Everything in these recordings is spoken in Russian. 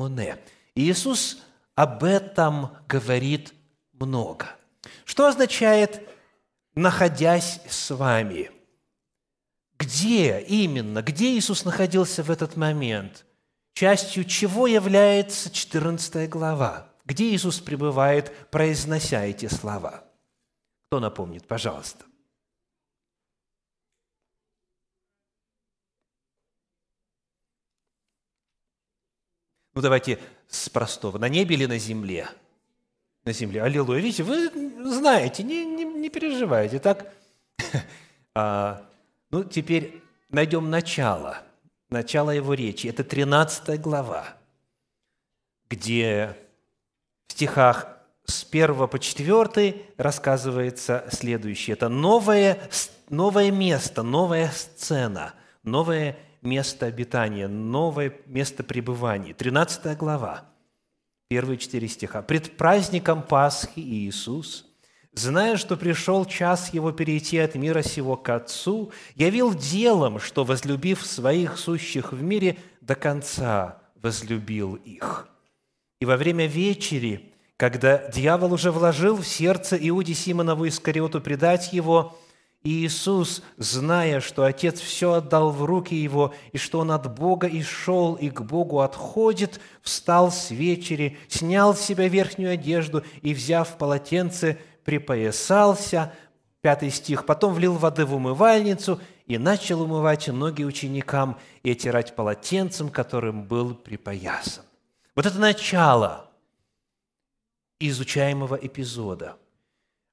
Моне. Иисус об этом говорит много. Что означает «находясь с вами»? Где именно, где Иисус находился в этот момент? Частью чего является 14 глава? Где Иисус пребывает, произнося эти слова? Кто напомнит, пожалуйста? Ну, давайте с простого. На небе или на земле? На земле. Аллилуйя. Видите, вы знаете, не, не, не переживайте. Так, а, ну, теперь найдем начало. Начало его речи. Это 13 глава, где в стихах с 1 по 4 рассказывается следующее. Это новое, новое место, новая сцена, новое место обитания, новое место пребывания. 13 глава, первые четыре стиха. «Пред праздником Пасхи Иисус, зная, что пришел час Его перейти от мира сего к Отцу, явил делом, что, возлюбив своих сущих в мире, до конца возлюбил их. И во время вечери, когда дьявол уже вложил в сердце Иуде Симонову Искариоту предать его – и Иисус, зная, что Отец все отдал в руки Его, и что Он от Бога и шел, и к Богу отходит, встал с вечери, снял с себя верхнюю одежду и, взяв полотенце, припоясался, пятый стих, потом влил воды в умывальницу и начал умывать ноги ученикам и отирать полотенцем, которым был припоясан. Вот это начало изучаемого эпизода.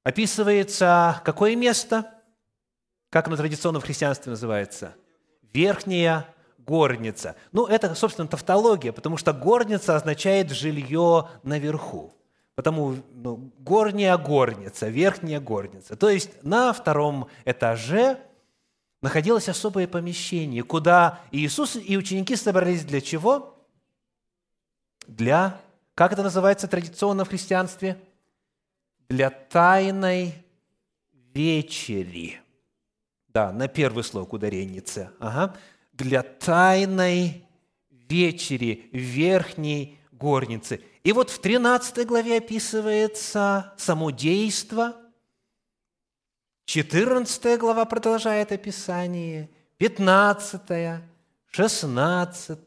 Описывается какое место – как оно традиционно в христианстве называется? Верхняя горница. Ну, это, собственно, тавтология, потому что горница означает жилье наверху. Потому ну, горняя горница, верхняя горница. То есть на втором этаже находилось особое помещение, куда Иисус и ученики собрались для чего? Для, как это называется традиционно в христианстве? Для тайной вечери. Да, на первый слог удареница. Ага. Для тайной вечери верхней горницы. И вот в 13 главе описывается само действо. 14 глава продолжает описание. 15, 16,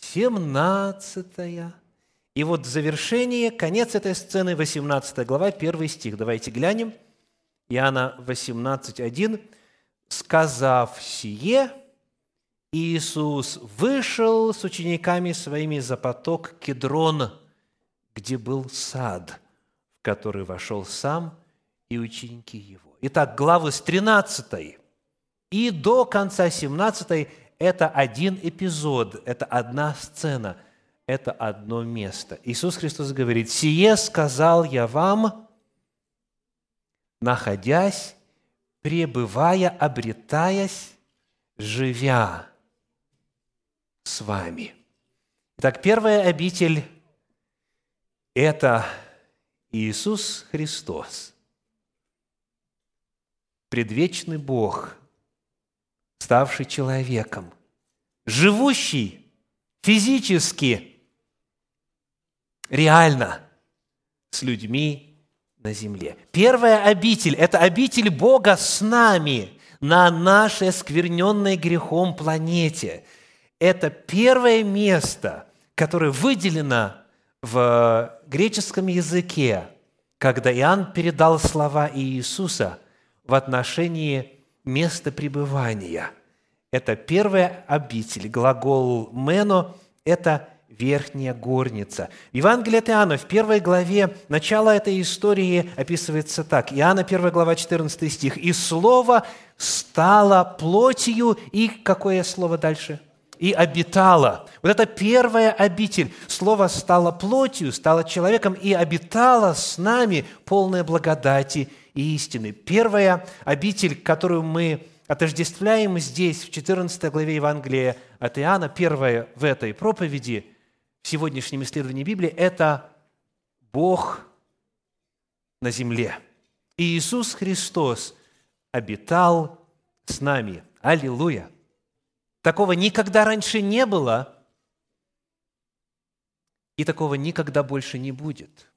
17. И вот завершение, конец этой сцены, 18 глава, 1 стих. Давайте глянем. Иоанна 18, 1 сказав сие, Иисус вышел с учениками своими за поток Кедрон, где был сад, в который вошел сам и ученики его. Итак, главы с 13 и до конца 17 это один эпизод, это одна сцена, это одно место. Иисус Христос говорит, «Сие сказал я вам, находясь пребывая, обретаясь, живя с вами. Итак, первая обитель – это Иисус Христос, предвечный Бог, ставший человеком, живущий физически, реально с людьми на земле. Первая обитель – это обитель Бога с нами на нашей скверненной грехом планете. Это первое место, которое выделено в греческом языке, когда Иоанн передал слова Иисуса в отношении места пребывания. Это первая обитель. Глагол «мено» – это верхняя горница. В Евангелии от Иоанна, в первой главе, начало этой истории описывается так. Иоанна, 1 глава, 14 стих. «И Слово стало плотью, и какое слово дальше? И обитало». Вот это первая обитель. Слово стало плотью, стало человеком и обитало с нами, полная благодати и истины. Первая обитель, которую мы отождествляем здесь, в 14 главе Евангелия от Иоанна, первая в этой проповеди – в сегодняшнем исследовании Библии, это Бог на земле. И Иисус Христос обитал с нами. Аллилуйя! Такого никогда раньше не было. И такого никогда больше не будет.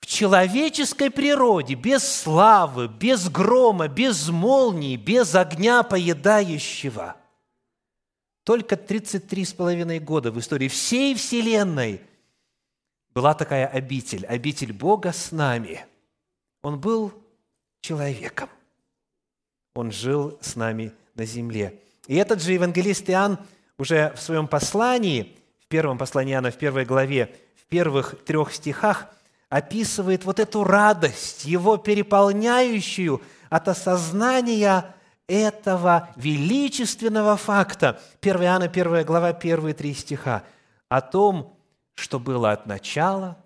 В человеческой природе, без славы, без грома, без молнии, без огня поедающего, только 33 с половиной года в истории всей Вселенной была такая обитель, обитель Бога с нами. Он был человеком. Он жил с нами на земле. И этот же евангелист Иоанн уже в своем послании, в первом послании Иоанна, в первой главе, в первых трех стихах, описывает вот эту радость, его переполняющую от осознания этого величественного факта. 1 Иоанна, 1 глава, первые три стиха. О том, что было от начала,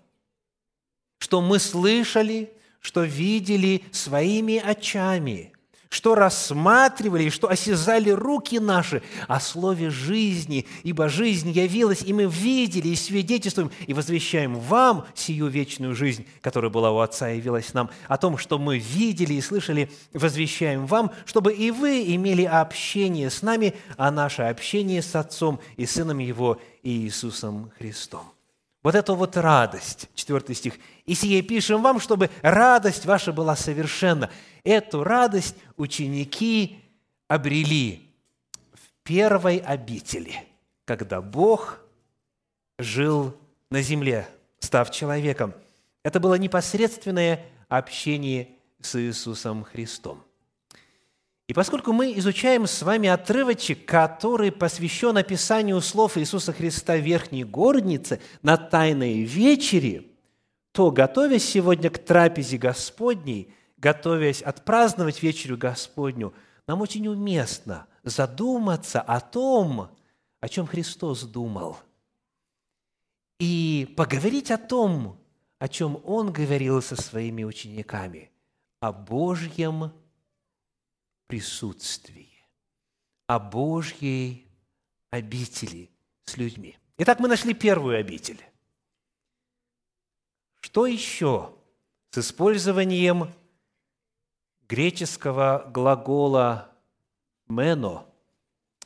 что мы слышали, что видели своими очами – что рассматривали, что осязали руки наши о слове жизни, ибо жизнь явилась, и мы видели, и свидетельствуем, и возвещаем вам сию вечную жизнь, которая была у Отца и явилась нам, о том, что мы видели и слышали, возвещаем вам, чтобы и вы имели общение с нами, а наше общение с Отцом и Сыном Его Иисусом Христом. Вот эту вот радость, четвертый стих. «И сие пишем вам, чтобы радость ваша была совершенна». Эту радость ученики обрели в первой обители, когда Бог жил на земле, став человеком. Это было непосредственное общение с Иисусом Христом – и поскольку мы изучаем с вами отрывочек, который посвящен описанию слов Иисуса Христа в Верхней Горнице на Тайной вечере, то, готовясь сегодня к трапезе Господней, готовясь отпраздновать вечерю Господню, нам очень уместно задуматься о том, о чем Христос думал, и поговорить о том, о чем Он говорил со своими учениками, о Божьем присутствии, о Божьей обители с людьми. Итак, мы нашли первую обитель. Что еще с использованием греческого глагола «мено»,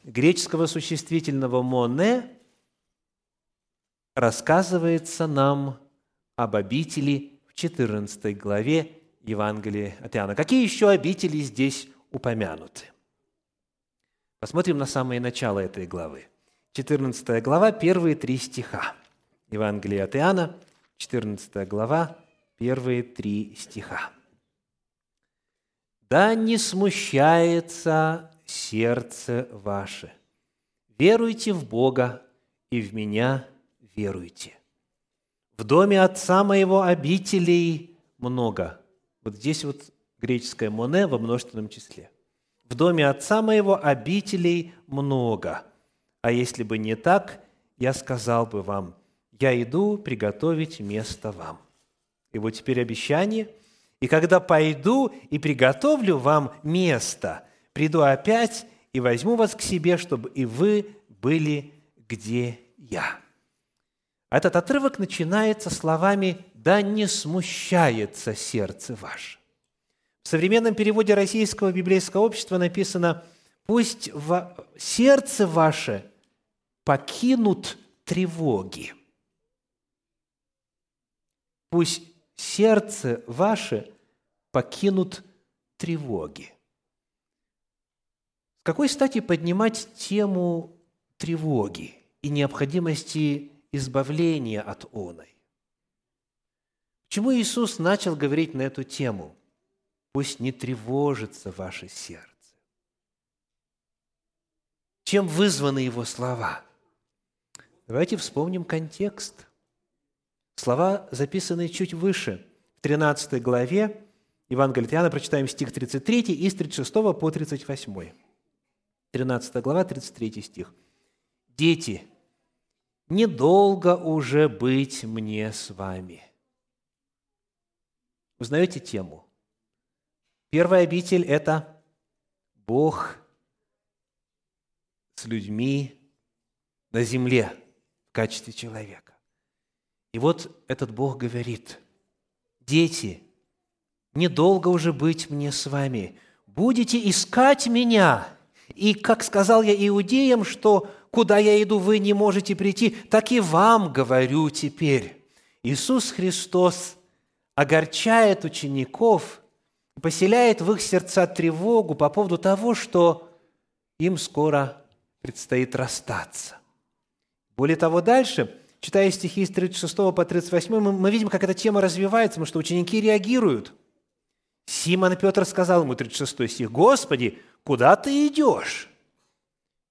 греческого существительного «моне», рассказывается нам об обители в 14 главе Евангелия от Иоанна. Какие еще обители здесь упомянуты. Посмотрим на самое начало этой главы. 14 глава, первые три стиха. Евангелие от Иоанна, 14 глава, первые три стиха. «Да не смущается сердце ваше. Веруйте в Бога и в Меня веруйте. В доме Отца моего обителей много». Вот здесь вот греческое «моне» во множественном числе. «В доме отца моего обителей много, а если бы не так, я сказал бы вам, я иду приготовить место вам». И вот теперь обещание. «И когда пойду и приготовлю вам место, приду опять и возьму вас к себе, чтобы и вы были, где я». Этот отрывок начинается словами «Да не смущается сердце ваше». В современном переводе Российского библейского общества написано «Пусть в сердце ваше покинут тревоги». Пусть сердце ваше покинут тревоги. С какой стати поднимать тему тревоги и необходимости избавления от оной? Почему Иисус начал говорить на эту тему? пусть не тревожится ваше сердце. Чем вызваны его слова? Давайте вспомним контекст. Слова записаны чуть выше, в 13 главе Евангелия Иоанна, прочитаем стих 33 и с 36 по 38. 13 глава, 33 стих. «Дети, недолго уже быть мне с вами». Узнаете тему? Первая обитель – это Бог с людьми на земле в качестве человека. И вот этот Бог говорит, «Дети, недолго уже быть мне с вами, будете искать меня». И, как сказал я иудеям, что куда я иду, вы не можете прийти, так и вам говорю теперь». Иисус Христос огорчает учеников, поселяет в их сердца тревогу по поводу того, что им скоро предстоит расстаться. Более того, дальше, читая стихи с 36 по 38, мы, мы видим, как эта тема развивается, потому что ученики реагируют. Симон Петр сказал ему, 36 стих, «Господи, куда ты идешь?»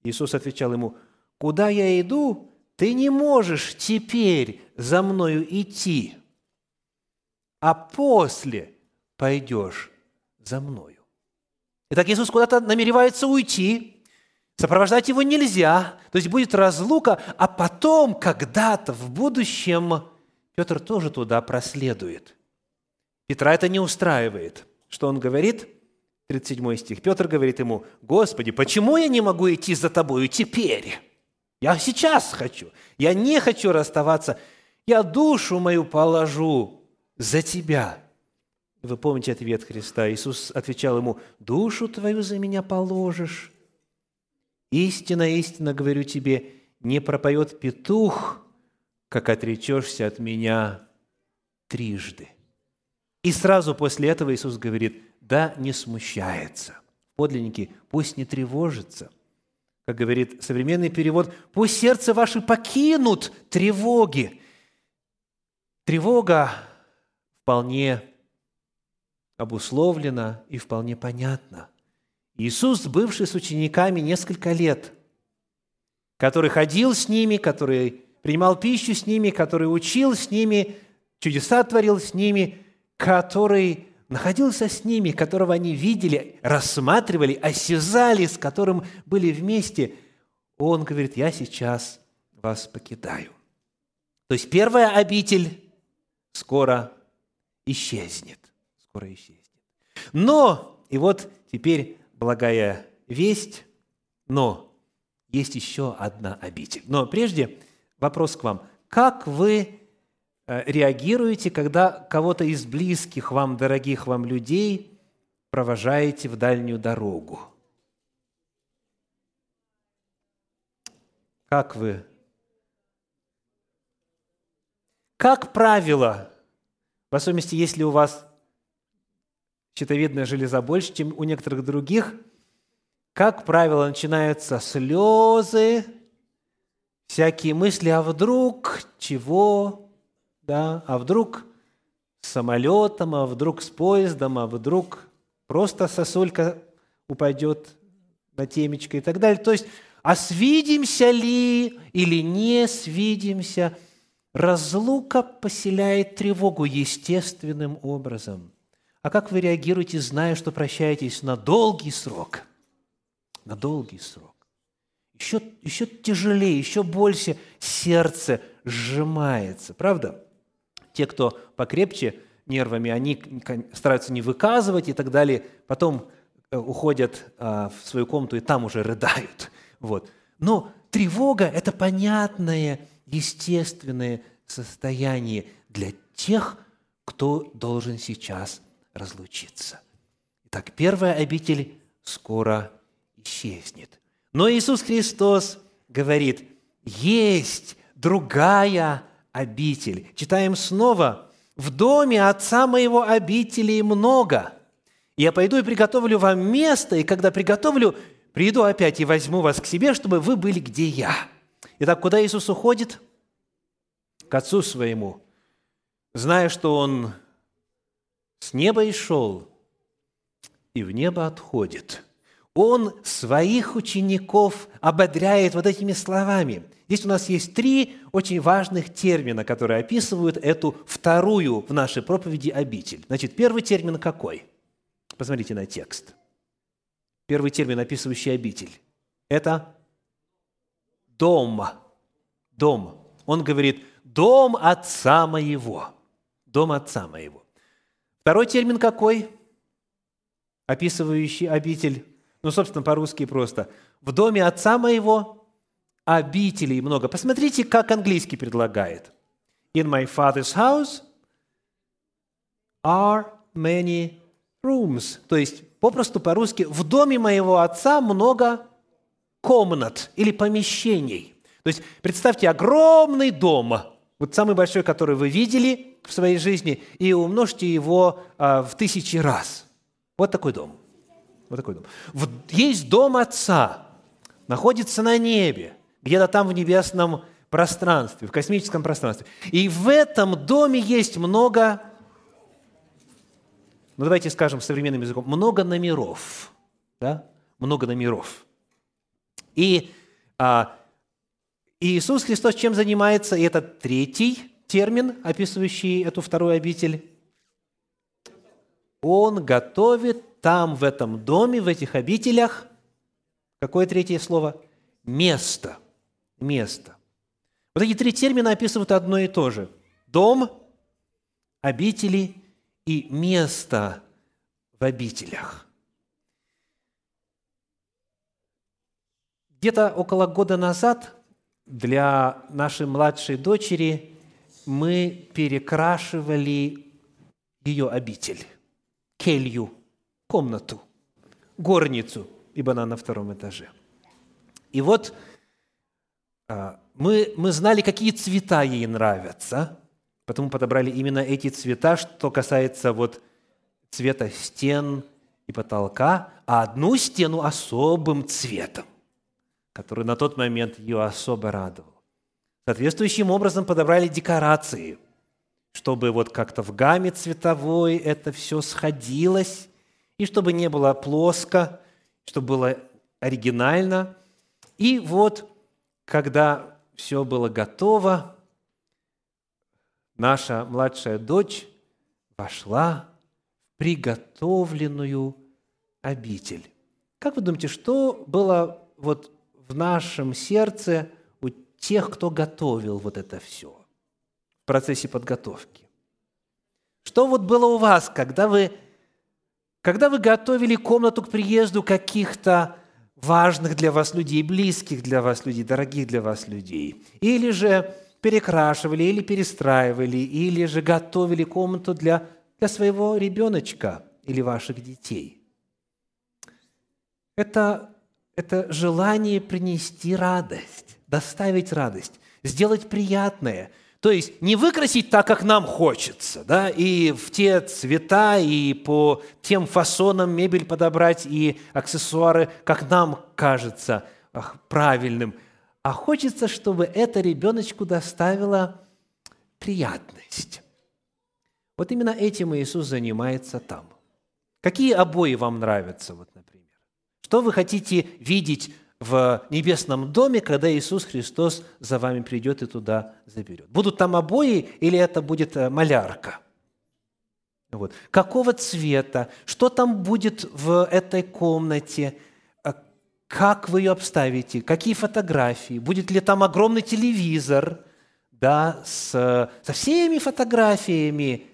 Иисус отвечал ему, «Куда я иду, ты не можешь теперь за мною идти, а после пойдешь за мною». Итак, Иисус куда-то намеревается уйти, Сопровождать его нельзя, то есть будет разлука, а потом, когда-то в будущем, Петр тоже туда проследует. Петра это не устраивает. Что он говорит? 37 стих. Петр говорит ему, «Господи, почему я не могу идти за тобою теперь? Я сейчас хочу. Я не хочу расставаться. Я душу мою положу за тебя». Вы помните ответ Христа. Иисус отвечал ему, «Душу твою за меня положишь». Истина, истина говорю тебе, не пропоет петух, как отречешься от меня трижды. И сразу после этого Иисус говорит, да не смущается. Подлинники, пусть не тревожится. Как говорит современный перевод, пусть сердце ваше покинут тревоги. Тревога вполне обусловлена и вполне понятна – Иисус, бывший с учениками несколько лет, который ходил с ними, который принимал пищу с ними, который учил с ними, чудеса творил с ними, который находился с ними, которого они видели, рассматривали, осязали, с которым были вместе, он говорит, я сейчас вас покидаю. То есть первая обитель скоро исчезнет. Скоро исчезнет. Но, и вот теперь благая весть, но есть еще одна обитель. Но прежде вопрос к вам. Как вы реагируете, когда кого-то из близких вам, дорогих вам людей провожаете в дальнюю дорогу? Как вы? Как правило, в особенности, если у вас щитовидная железа больше, чем у некоторых других, как правило, начинаются слезы, всякие мысли, а вдруг чего, да, а вдруг с самолетом, а вдруг с поездом, а вдруг просто сосулька упадет на темечко и так далее. То есть, а свидимся ли или не свидимся, разлука поселяет тревогу естественным образом – а как вы реагируете, зная, что прощаетесь на долгий срок? На долгий срок. Еще, еще тяжелее, еще больше сердце сжимается. Правда? Те, кто покрепче нервами, они стараются не выказывать и так далее. Потом э, уходят а, в свою комнату и там уже рыдают. Вот. Но тревога – это понятное, естественное состояние для тех, кто должен сейчас разлучиться. Итак, первая обитель скоро исчезнет. Но Иисус Христос говорит, есть другая обитель. Читаем снова. «В доме Отца моего обителей много. Я пойду и приготовлю вам место, и когда приготовлю, приду опять и возьму вас к себе, чтобы вы были, где я». Итак, куда Иисус уходит? К Отцу Своему, зная, что Он с неба и шел, и в небо отходит. Он своих учеников ободряет вот этими словами. Здесь у нас есть три очень важных термина, которые описывают эту вторую в нашей проповеди обитель. Значит, первый термин какой? Посмотрите на текст. Первый термин, описывающий обитель, это дом. Дом. Он говорит, дом отца моего. Дом отца моего. Второй термин какой? Описывающий обитель. Ну, собственно, по-русски просто. В доме отца моего обителей много. Посмотрите, как английский предлагает. In my father's house are many rooms. То есть, попросту по-русски, в доме моего отца много комнат или помещений. То есть представьте огромный дом, вот самый большой, который вы видели в своей жизни, и умножьте его а, в тысячи раз. Вот такой дом. Вот такой дом. Вот есть дом Отца, находится на небе, где-то там в небесном пространстве, в космическом пространстве. И в этом доме есть много, ну давайте скажем современным языком, много номеров. Да? Много номеров. И а, Иисус Христос чем занимается? И это третий термин, описывающий эту вторую обитель. Он готовит там, в этом доме, в этих обителях, какое третье слово? Место. Место. Вот эти три термина описывают одно и то же. Дом, обители и место в обителях. Где-то около года назад для нашей младшей дочери мы перекрашивали ее обитель, келью, комнату, горницу, ибо она на втором этаже. И вот мы, мы знали, какие цвета ей нравятся, потому подобрали именно эти цвета, что касается вот цвета стен и потолка, а одну стену особым цветом который на тот момент ее особо радовал. Соответствующим образом подобрали декорации, чтобы вот как-то в гамме цветовой это все сходилось, и чтобы не было плоско, чтобы было оригинально. И вот, когда все было готово, наша младшая дочь вошла в приготовленную обитель. Как вы думаете, что было вот в нашем сердце у тех, кто готовил вот это все в процессе подготовки. Что вот было у вас, когда вы, когда вы готовили комнату к приезду каких-то важных для вас людей, близких для вас людей, дорогих для вас людей? Или же перекрашивали, или перестраивали, или же готовили комнату для, для своего ребеночка или ваших детей? Это это желание принести радость, доставить радость, сделать приятное. То есть не выкрасить так, как нам хочется, да, и в те цвета, и по тем фасонам мебель подобрать, и аксессуары, как нам кажется правильным, а хочется, чтобы это ребеночку доставило приятность. Вот именно этим Иисус занимается там. Какие обои вам нравятся, вот, например? Что вы хотите видеть в небесном доме, когда Иисус Христос за вами придет и туда заберет? Будут там обои или это будет э, малярка? Вот. Какого цвета? Что там будет в этой комнате? Э, как вы ее обставите? Какие фотографии? Будет ли там огромный телевизор да, с, со всеми фотографиями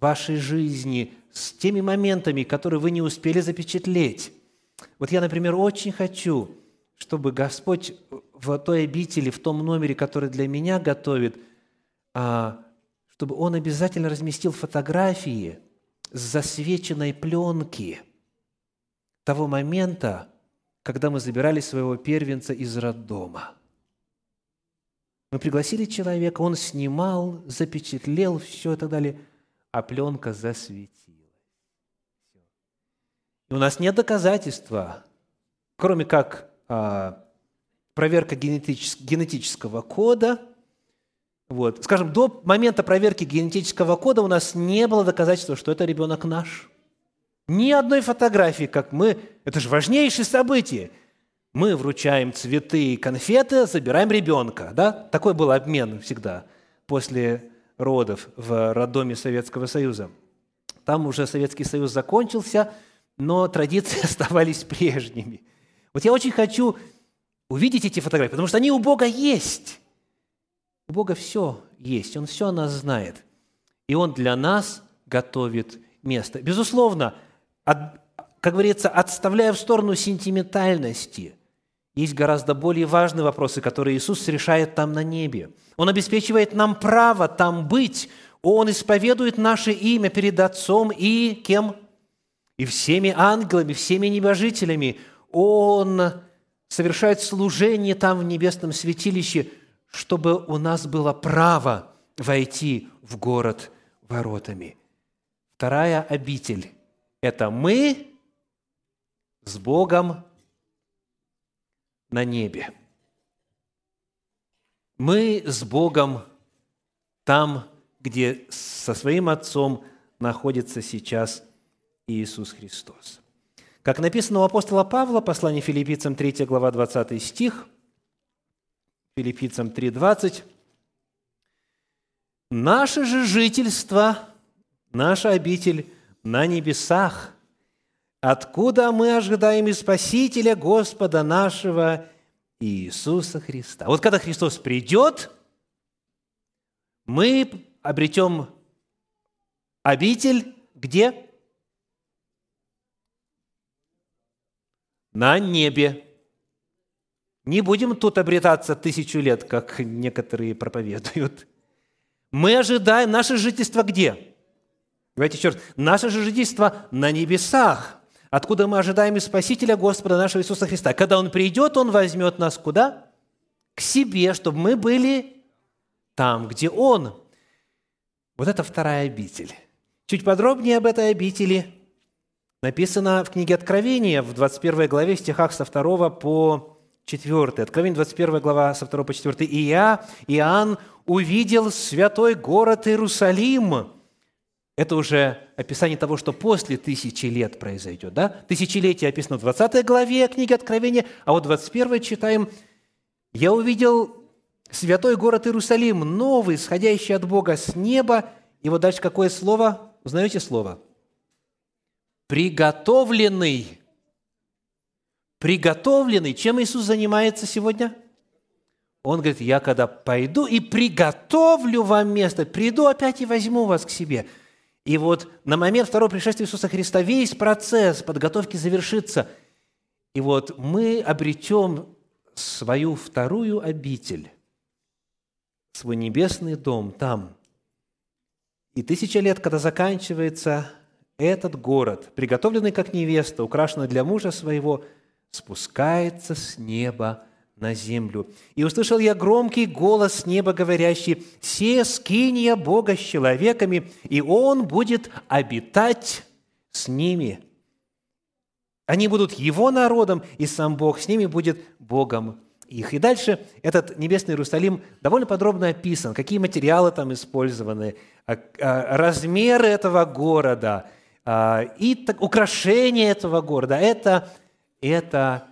вашей жизни, с теми моментами, которые вы не успели запечатлеть? Вот я, например, очень хочу, чтобы Господь в той обители, в том номере, который для меня готовит, а, чтобы Он обязательно разместил фотографии с засвеченной пленки того момента, когда мы забирали своего первенца из роддома. Мы пригласили человека, он снимал, запечатлел все и так далее, а пленка засветилась. И у нас нет доказательства, кроме как проверка генетического, генетического кода. Вот. Скажем, до момента проверки генетического кода у нас не было доказательства, что это ребенок наш. Ни одной фотографии, как мы, это же важнейшее событие. Мы вручаем цветы и конфеты, забираем ребенка. Да? Такой был обмен всегда после родов в роддоме Советского Союза. Там уже Советский Союз закончился – но традиции оставались прежними. Вот я очень хочу увидеть эти фотографии, потому что они у Бога есть. У Бога все есть, Он все о нас знает. И Он для нас готовит место. Безусловно, от, как говорится, отставляя в сторону сентиментальности, есть гораздо более важные вопросы, которые Иисус решает там на небе. Он обеспечивает нам право там быть. Он исповедует наше имя перед Отцом и кем? и всеми ангелами, всеми небожителями Он совершать служение там в небесном святилище, чтобы у нас было право войти в город воротами. Вторая обитель – это мы с Богом на небе. Мы с Богом там, где со своим Отцом находится сейчас Иисус Христос. Как написано у апостола Павла, послание филиппийцам 3 глава 20 стих, филиппийцам 3:20, «Наше же жительство, наша обитель на небесах, откуда мы ожидаем и Спасителя Господа нашего Иисуса Христа». Вот когда Христос придет, мы обретем обитель где? На небе. Не будем тут обретаться тысячу лет, как некоторые проповедуют. Мы ожидаем наше жительство где? Давайте еще раз. Наше же жительство на небесах, откуда мы ожидаем и Спасителя Господа нашего Иисуса Христа. Когда Он придет, Он возьмет нас куда? К себе, чтобы мы были там, где Он. Вот это вторая обитель. Чуть подробнее об этой обители написано в книге Откровения в 21 главе, в стихах со 2 по 4. Откровение 21 глава со 2 по 4. «И я, Иоанн, увидел святой город Иерусалим». Это уже описание того, что после тысячи лет произойдет. Да? Тысячелетие описано в 20 главе книги Откровения, а вот 21 читаем «Я увидел святой город Иерусалим, новый, сходящий от Бога с неба». И вот дальше какое слово? Узнаете слово? Приготовленный. Приготовленный. Чем Иисус занимается сегодня? Он говорит, я когда пойду и приготовлю вам место, приду опять и возьму вас к себе. И вот на момент второго пришествия Иисуса Христа весь процесс подготовки завершится. И вот мы обретем свою вторую обитель, свой небесный дом там. И тысяча лет, когда заканчивается этот город, приготовленный как невеста, украшенный для мужа своего, спускается с неба на землю. И услышал я громкий голос с неба, говорящий, «Се скиния Бога с человеками, и Он будет обитать с ними». Они будут Его народом, и сам Бог с ними будет Богом их. И дальше этот небесный Иерусалим довольно подробно описан, какие материалы там использованы, а, а, размеры этого города – и так, украшение этого города. Это, это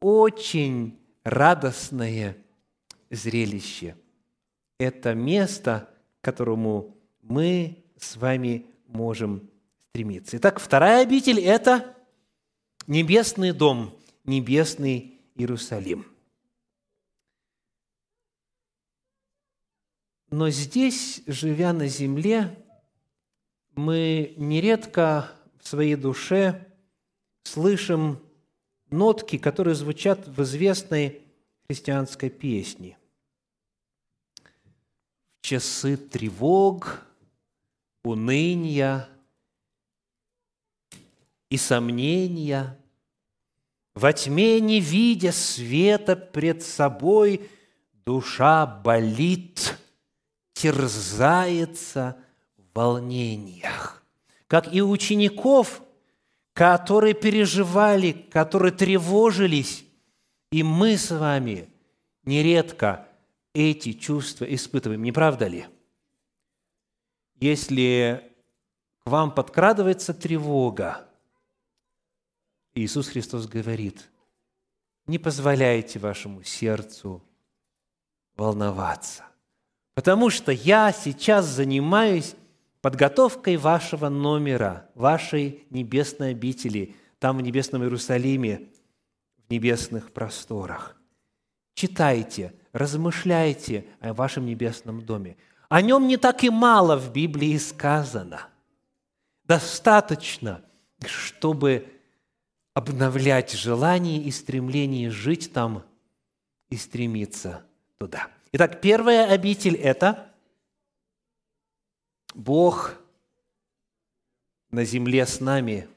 очень радостное зрелище. Это место, к которому мы с вами можем стремиться. Итак, вторая обитель – это небесный дом, небесный Иерусалим. Но здесь, живя на земле, мы нередко в своей душе слышим нотки, которые звучат в известной христианской песне. В часы тревог, уныния и сомнения, во тьме не видя света пред собой, душа болит, терзается – волнениях. Как и учеников, которые переживали, которые тревожились, и мы с вами нередко эти чувства испытываем, не правда ли? Если к вам подкрадывается тревога, Иисус Христос говорит, не позволяйте вашему сердцу волноваться, потому что я сейчас занимаюсь подготовкой вашего номера, вашей небесной обители, там в небесном Иерусалиме, в небесных просторах. Читайте, размышляйте о вашем небесном доме. О нем не так и мало в Библии сказано. Достаточно, чтобы обновлять желание и стремление жить там и стремиться туда. Итак, первая обитель – это Бог на земле с нами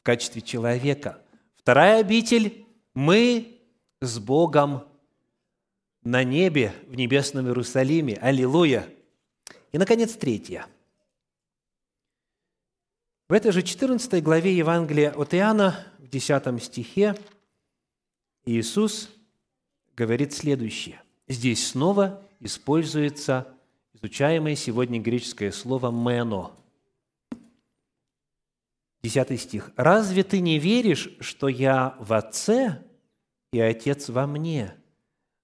в качестве человека. Вторая обитель – мы с Богом на небе, в небесном Иерусалиме. Аллилуйя! И, наконец, третье. В этой же 14 главе Евангелия от Иоанна, в 10 стихе, Иисус говорит следующее. Здесь снова используется изучаемое сегодня греческое слово «мено». Десятый стих. «Разве ты не веришь, что я в Отце и Отец во мне?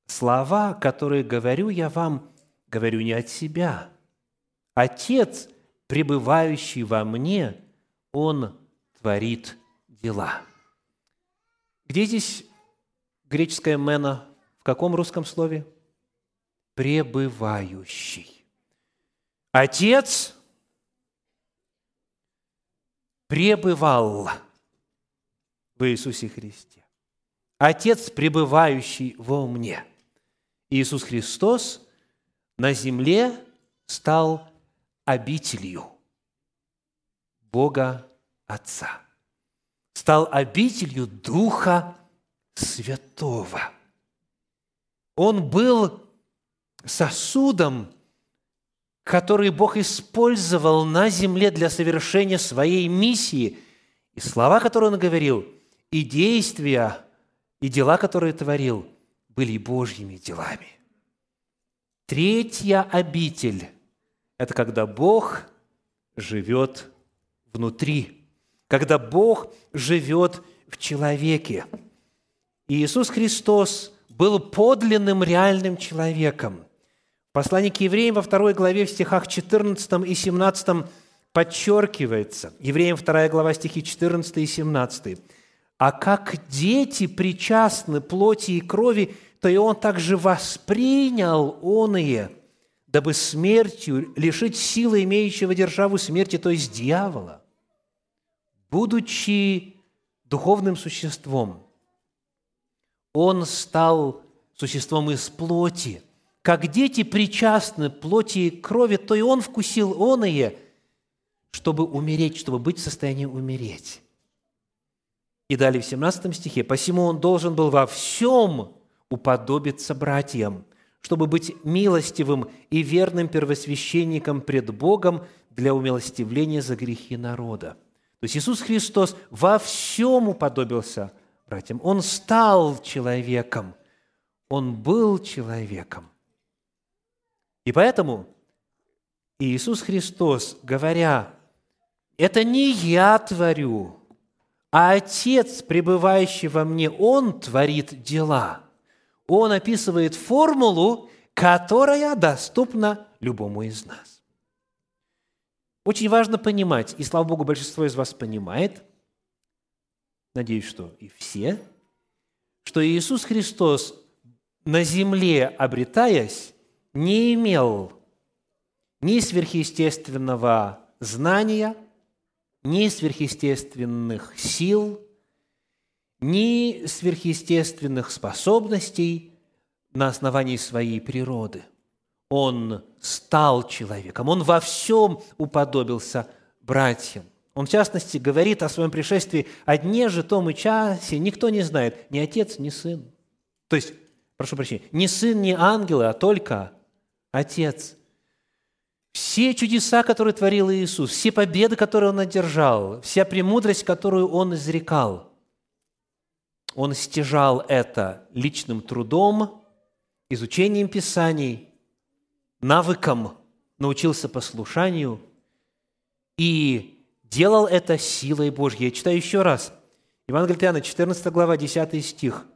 Слова, которые говорю я вам, говорю не от себя. Отец, пребывающий во мне, Он творит дела». Где здесь греческое «мено»? В каком русском слове? Пребывающий. Отец пребывал в Иисусе Христе. Отец, пребывающий во мне. Иисус Христос на земле стал обителью Бога Отца. Стал обителью Духа Святого. Он был сосудом, который Бог использовал на земле для совершения своей миссии. И слова, которые Он говорил, и действия, и дела, которые творил, были Божьими делами. Третья обитель – это когда Бог живет внутри, когда Бог живет в человеке. И Иисус Христос был подлинным реальным человеком – Послание к евреям во второй главе в стихах 14 и 17 подчеркивается, евреям 2 глава стихи 14 и 17, «А как дети причастны плоти и крови, то и он также воспринял оные, дабы смертью лишить силы имеющего державу смерти, то есть дьявола, будучи духовным существом, он стал существом из плоти – как дети причастны плоти и крови, то и он вкусил оное, чтобы умереть, чтобы быть в состоянии умереть. И далее в 17 стихе, «Посему он должен был во всем уподобиться братьям, чтобы быть милостивым и верным первосвященником пред Богом для умилостивления за грехи народа». То есть Иисус Христос во всем уподобился братьям. Он стал человеком, Он был человеком. И поэтому Иисус Христос, говоря, «Это не я творю, а Отец, пребывающий во мне, Он творит дела». Он описывает формулу, которая доступна любому из нас. Очень важно понимать, и слава Богу, большинство из вас понимает, надеюсь, что и все, что Иисус Христос на земле обретаясь, не имел ни сверхъестественного знания, ни сверхъестественных сил, ни сверхъестественных способностей на основании своей природы. Он стал человеком, он во всем уподобился братьям. Он, в частности, говорит о своем пришествии о же том и часе никто не знает, ни отец, ни сын. То есть, прошу прощения, не сын, не ангелы, а только Отец. Все чудеса, которые творил Иисус, все победы, которые Он одержал, вся премудрость, которую Он изрекал, Он стяжал это личным трудом, изучением Писаний, навыком, научился послушанию и делал это силой Божьей. Я читаю еще раз. Евангелие Иоанна, 14 глава, 10 стих.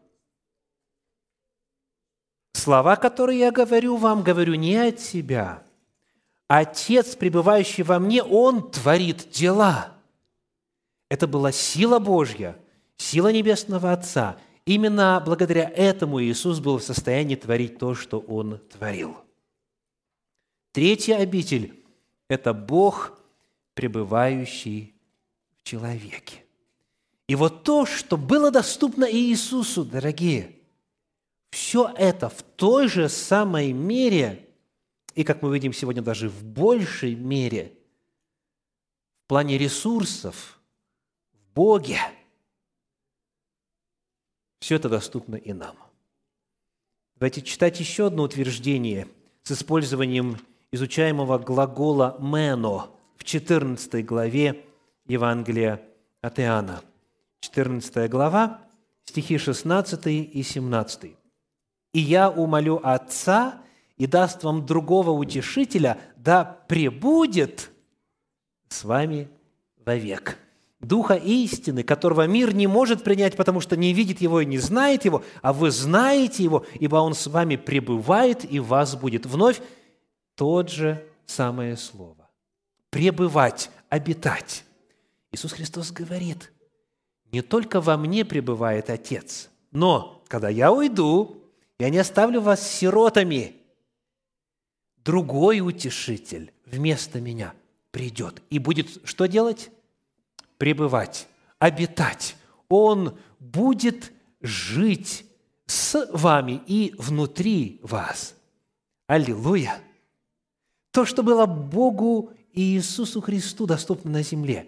Слова, которые я говорю вам, говорю не от себя. Отец, пребывающий во мне, Он творит дела. Это была сила Божья, сила Небесного Отца. Именно благодаря этому Иисус был в состоянии творить то, что Он творил. Третья обитель – это Бог, пребывающий в человеке. И вот то, что было доступно Иисусу, дорогие – все это в той же самой мере, и, как мы видим сегодня, даже в большей мере, в плане ресурсов, в Боге, все это доступно и нам. Давайте читать еще одно утверждение с использованием изучаемого глагола «мено» в 14 главе Евангелия от Иоанна. 14 глава, стихи 16 и 17. «И я умолю Отца, и даст вам другого утешителя, да пребудет с вами вовек». Духа истины, которого мир не может принять, потому что не видит Его и не знает Его, а вы знаете Его, ибо Он с вами пребывает и вас будет. Вновь тот же самое слово. Пребывать, обитать. Иисус Христос говорит, не только во мне пребывает Отец, но когда я уйду, я не оставлю вас сиротами, другой утешитель вместо меня придет и будет что делать? Пребывать, обитать. Он будет жить с вами и внутри вас. Аллилуйя! То, что было Богу и Иисусу Христу доступно на земле,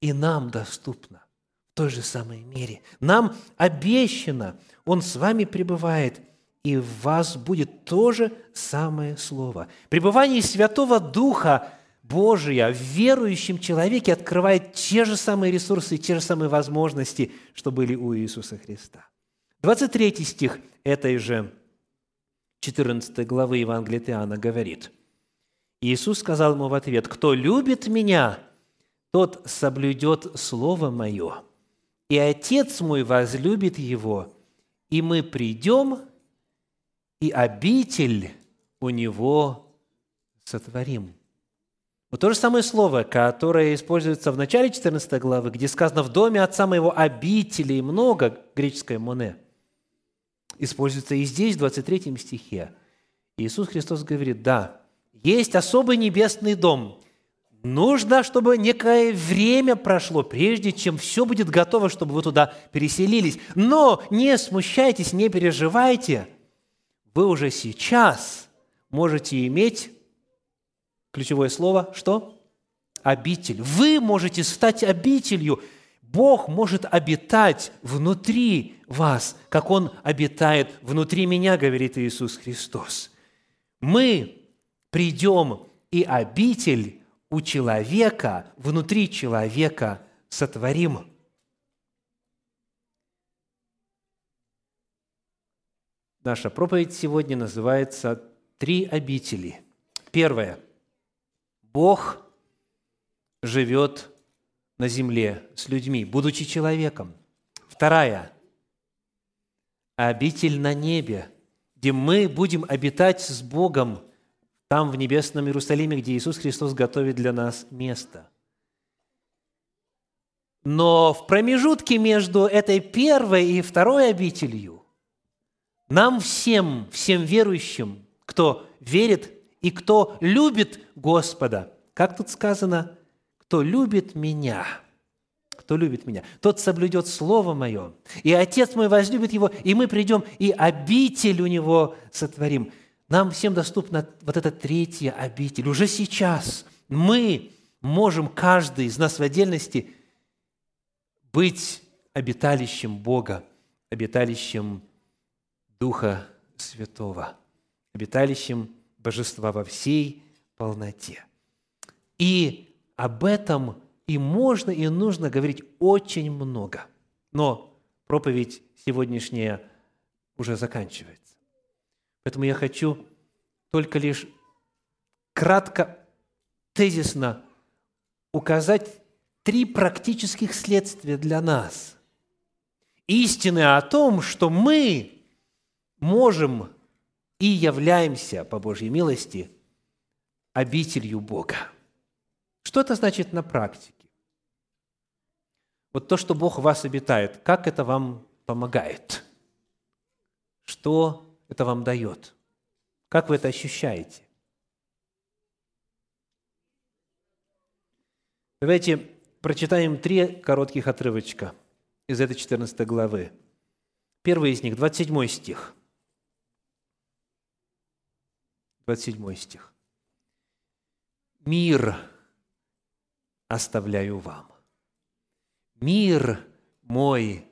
и нам доступно в той же самой мере. Нам обещано, Он с вами пребывает, и в вас будет то же самое Слово. Пребывание Святого Духа Божия в верующем человеке открывает те же самые ресурсы, те же самые возможности, что были у Иисуса Христа. 23 стих этой же 14 главы Евангелия Иоанна говорит – Иисус сказал ему в ответ, «Кто любит Меня, тот соблюдет Слово Мое, и Отец мой возлюбит его, и мы придем, и обитель у него сотворим». Вот то же самое слово, которое используется в начале 14 главы, где сказано «в доме отца моего обителей много», греческое «моне», используется и здесь, в 23 стихе. Иисус Христос говорит, да, есть особый небесный дом. Нужно, чтобы некое время прошло, прежде чем все будет готово, чтобы вы туда переселились. Но не смущайтесь, не переживайте. Вы уже сейчас можете иметь ключевое слово что? Обитель. Вы можете стать обителью. Бог может обитать внутри вас, как Он обитает внутри меня, говорит Иисус Христос. Мы придем и обитель у человека, внутри человека сотворим. Наша проповедь сегодня называется «Три обители». Первое. Бог живет на земле с людьми, будучи человеком. Вторая. Обитель на небе, где мы будем обитать с Богом там, в небесном Иерусалиме, где Иисус Христос готовит для нас место. Но в промежутке между этой первой и второй обителью нам всем, всем верующим, кто верит и кто любит Господа, как тут сказано, кто любит меня, кто любит меня, тот соблюдет Слово Мое, и Отец мой возлюбит его, и мы придем, и обитель у него сотворим – нам всем доступна вот эта третья обитель. Уже сейчас мы можем, каждый из нас в отдельности, быть обиталищем Бога, обиталищем Духа Святого, обиталищем Божества во всей полноте. И об этом и можно, и нужно говорить очень много. Но проповедь сегодняшняя уже заканчивается. Поэтому я хочу только лишь кратко, тезисно указать три практических следствия для нас. Истины о том, что мы можем и являемся, по Божьей милости, обителью Бога. Что это значит на практике? Вот то, что Бог в вас обитает, как это вам помогает? Что это вам дает? Как вы это ощущаете? Давайте прочитаем три коротких отрывочка из этой 14 главы. Первый из них, 27 стих. 27 стих. «Мир оставляю вам, мир мой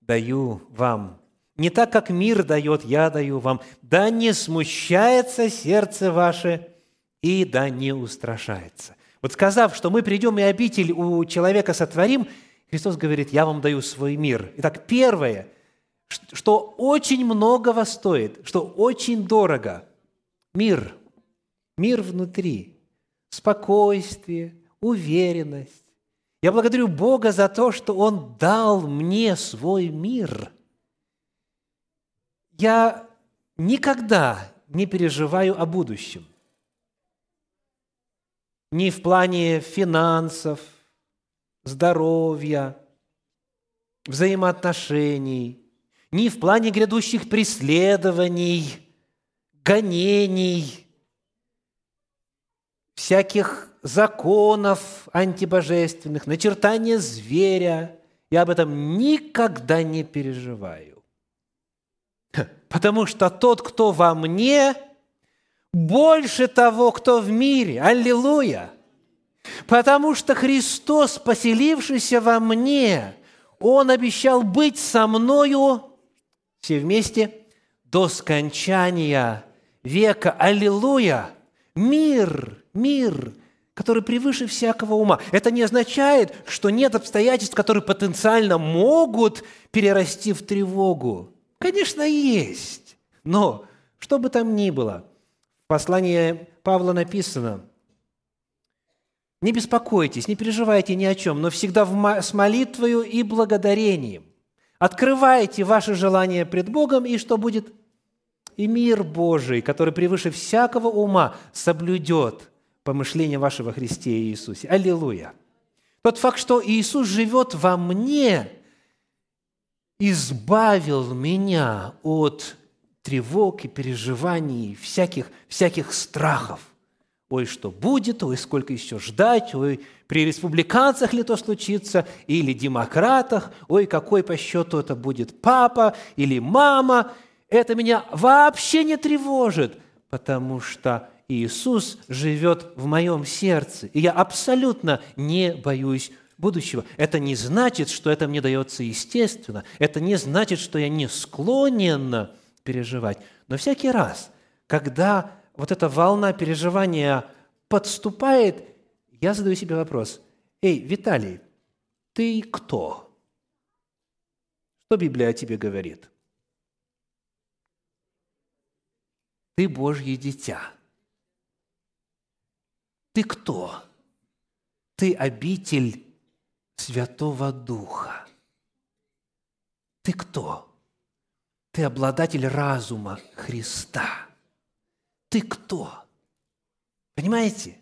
даю вам, Не так, как мир дает, я даю вам. Да не смущается сердце ваше, и да не устрашается». Вот сказав, что мы придем и обитель у человека сотворим, Христос говорит, я вам даю свой мир. Итак, первое, что очень многого стоит, что очень дорого – мир. Мир внутри, спокойствие, уверенность. Я благодарю Бога за то, что Он дал мне свой мир. Я никогда не переживаю о будущем ни в плане финансов, здоровья, взаимоотношений, ни в плане грядущих преследований, гонений, всяких законов антибожественных, начертания зверя. Я об этом никогда не переживаю. Потому что тот, кто во мне – больше того, кто в мире. Аллилуйя! Потому что Христос, поселившийся во мне, Он обещал быть со мною все вместе до скончания века. Аллилуйя! Мир, мир, который превыше всякого ума. Это не означает, что нет обстоятельств, которые потенциально могут перерасти в тревогу. Конечно, есть. Но, что бы там ни было – послании Павла написано, «Не беспокойтесь, не переживайте ни о чем, но всегда с молитвою и благодарением. Открывайте ваши желания пред Богом, и что будет? И мир Божий, который превыше всякого ума, соблюдет помышление вашего Христе Иисусе». Аллилуйя! Тот факт, что Иисус живет во мне, избавил меня от тревог и переживаний, всяких, всяких страхов. Ой, что будет, ой, сколько еще ждать, ой, при республиканцах ли то случится, или демократах, ой, какой по счету это будет папа или мама. Это меня вообще не тревожит, потому что Иисус живет в моем сердце, и я абсолютно не боюсь будущего. Это не значит, что это мне дается естественно. Это не значит, что я не склонен переживать. Но всякий раз, когда вот эта волна переживания подступает, я задаю себе вопрос. Эй, Виталий, ты кто? Что Библия тебе говорит? Ты Божье дитя. Ты кто? Ты обитель Святого Духа. Ты кто? Ты обладатель разума Христа. Ты кто? Понимаете?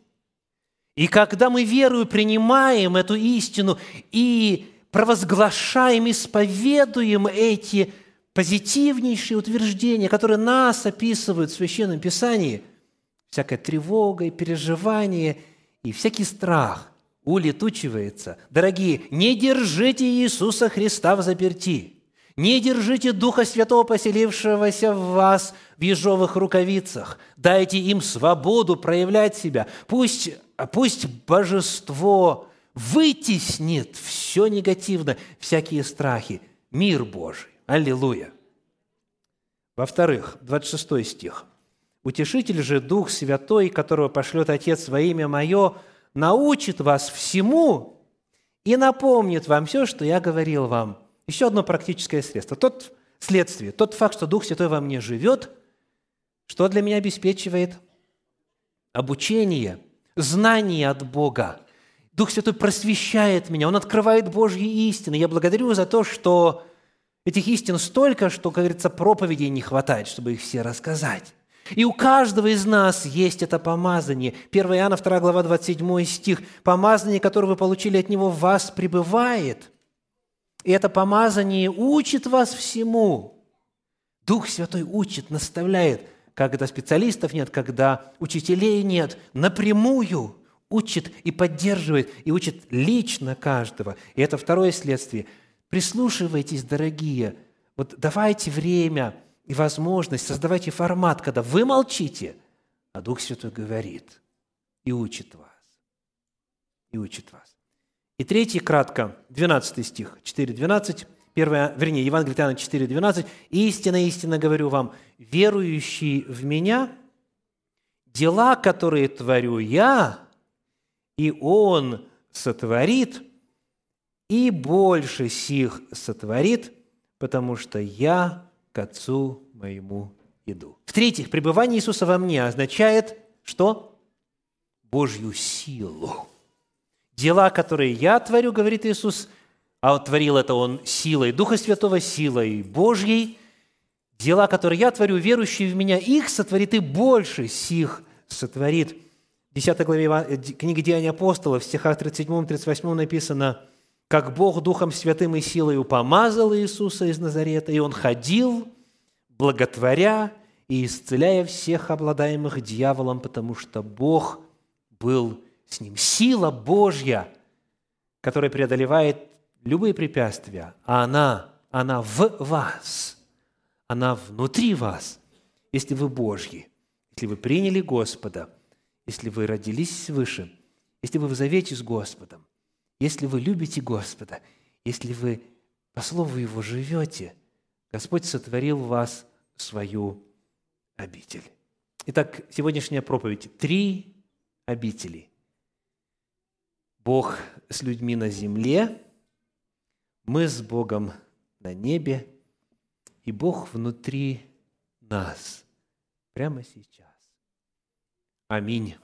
И когда мы верою принимаем эту истину и провозглашаем, исповедуем эти позитивнейшие утверждения, которые нас описывают в Священном Писании, всякая тревога и переживание и всякий страх улетучивается. Дорогие, не держите Иисуса Христа в заперти – не держите Духа Святого, поселившегося в вас в ежовых рукавицах. Дайте им свободу проявлять себя. Пусть, пусть божество вытеснит все негативное, всякие страхи. Мир Божий. Аллилуйя. Во-вторых, 26 стих. «Утешитель же, Дух Святой, которого пошлет Отец во имя Мое, научит вас всему и напомнит вам все, что я говорил вам. Еще одно практическое средство. Тот следствие, тот факт, что Дух Святой во мне живет, что для меня обеспечивает? Обучение, знание от Бога. Дух Святой просвещает меня, Он открывает Божьи истины. Я благодарю за то, что этих истин столько, что, как говорится, проповедей не хватает, чтобы их все рассказать. И у каждого из нас есть это помазание. 1 Иоанна 2 глава 27 стих. «Помазание, которое вы получили от Него, в вас пребывает, и это помазание учит вас всему. Дух Святой учит, наставляет, когда специалистов нет, когда учителей нет, напрямую учит и поддерживает, и учит лично каждого. И это второе следствие. Прислушивайтесь, дорогие, вот давайте время и возможность, создавайте формат, когда вы молчите, а Дух Святой говорит и учит вас. И учит вас. И третий, кратко, 12 стих, 4.12. 1, вернее, Евангелие Иоанна 4, 12. «Истинно, истинно говорю вам, верующий в Меня, дела, которые творю Я, и Он сотворит, и больше сих сотворит, потому что Я к Отцу моему иду». В-третьих, пребывание Иисуса во мне означает, что? Божью силу. Дела, которые я творю, говорит Иисус, а творил это Он силой Духа Святого, силой Божьей. Дела, которые я творю, верующие в Меня, их сотворит и больше сих сотворит. В 10 главе э, книги Деяния апостолов, в стихах 37-38 написано, «Как Бог Духом Святым и силой помазал Иисуса из Назарета, и Он ходил, благотворя и исцеляя всех обладаемых дьяволом, потому что Бог был с ним. Сила Божья, которая преодолевает любые препятствия, а она, она в вас, она внутри вас, если вы Божьи, если вы приняли Господа, если вы родились свыше, если вы в завете с Господом, если вы любите Господа, если вы по слову Его живете, Господь сотворил вас свою обитель. Итак, сегодняшняя проповедь. Три обители. Бог с людьми на земле, мы с Богом на небе, и Бог внутри нас, прямо сейчас. Аминь.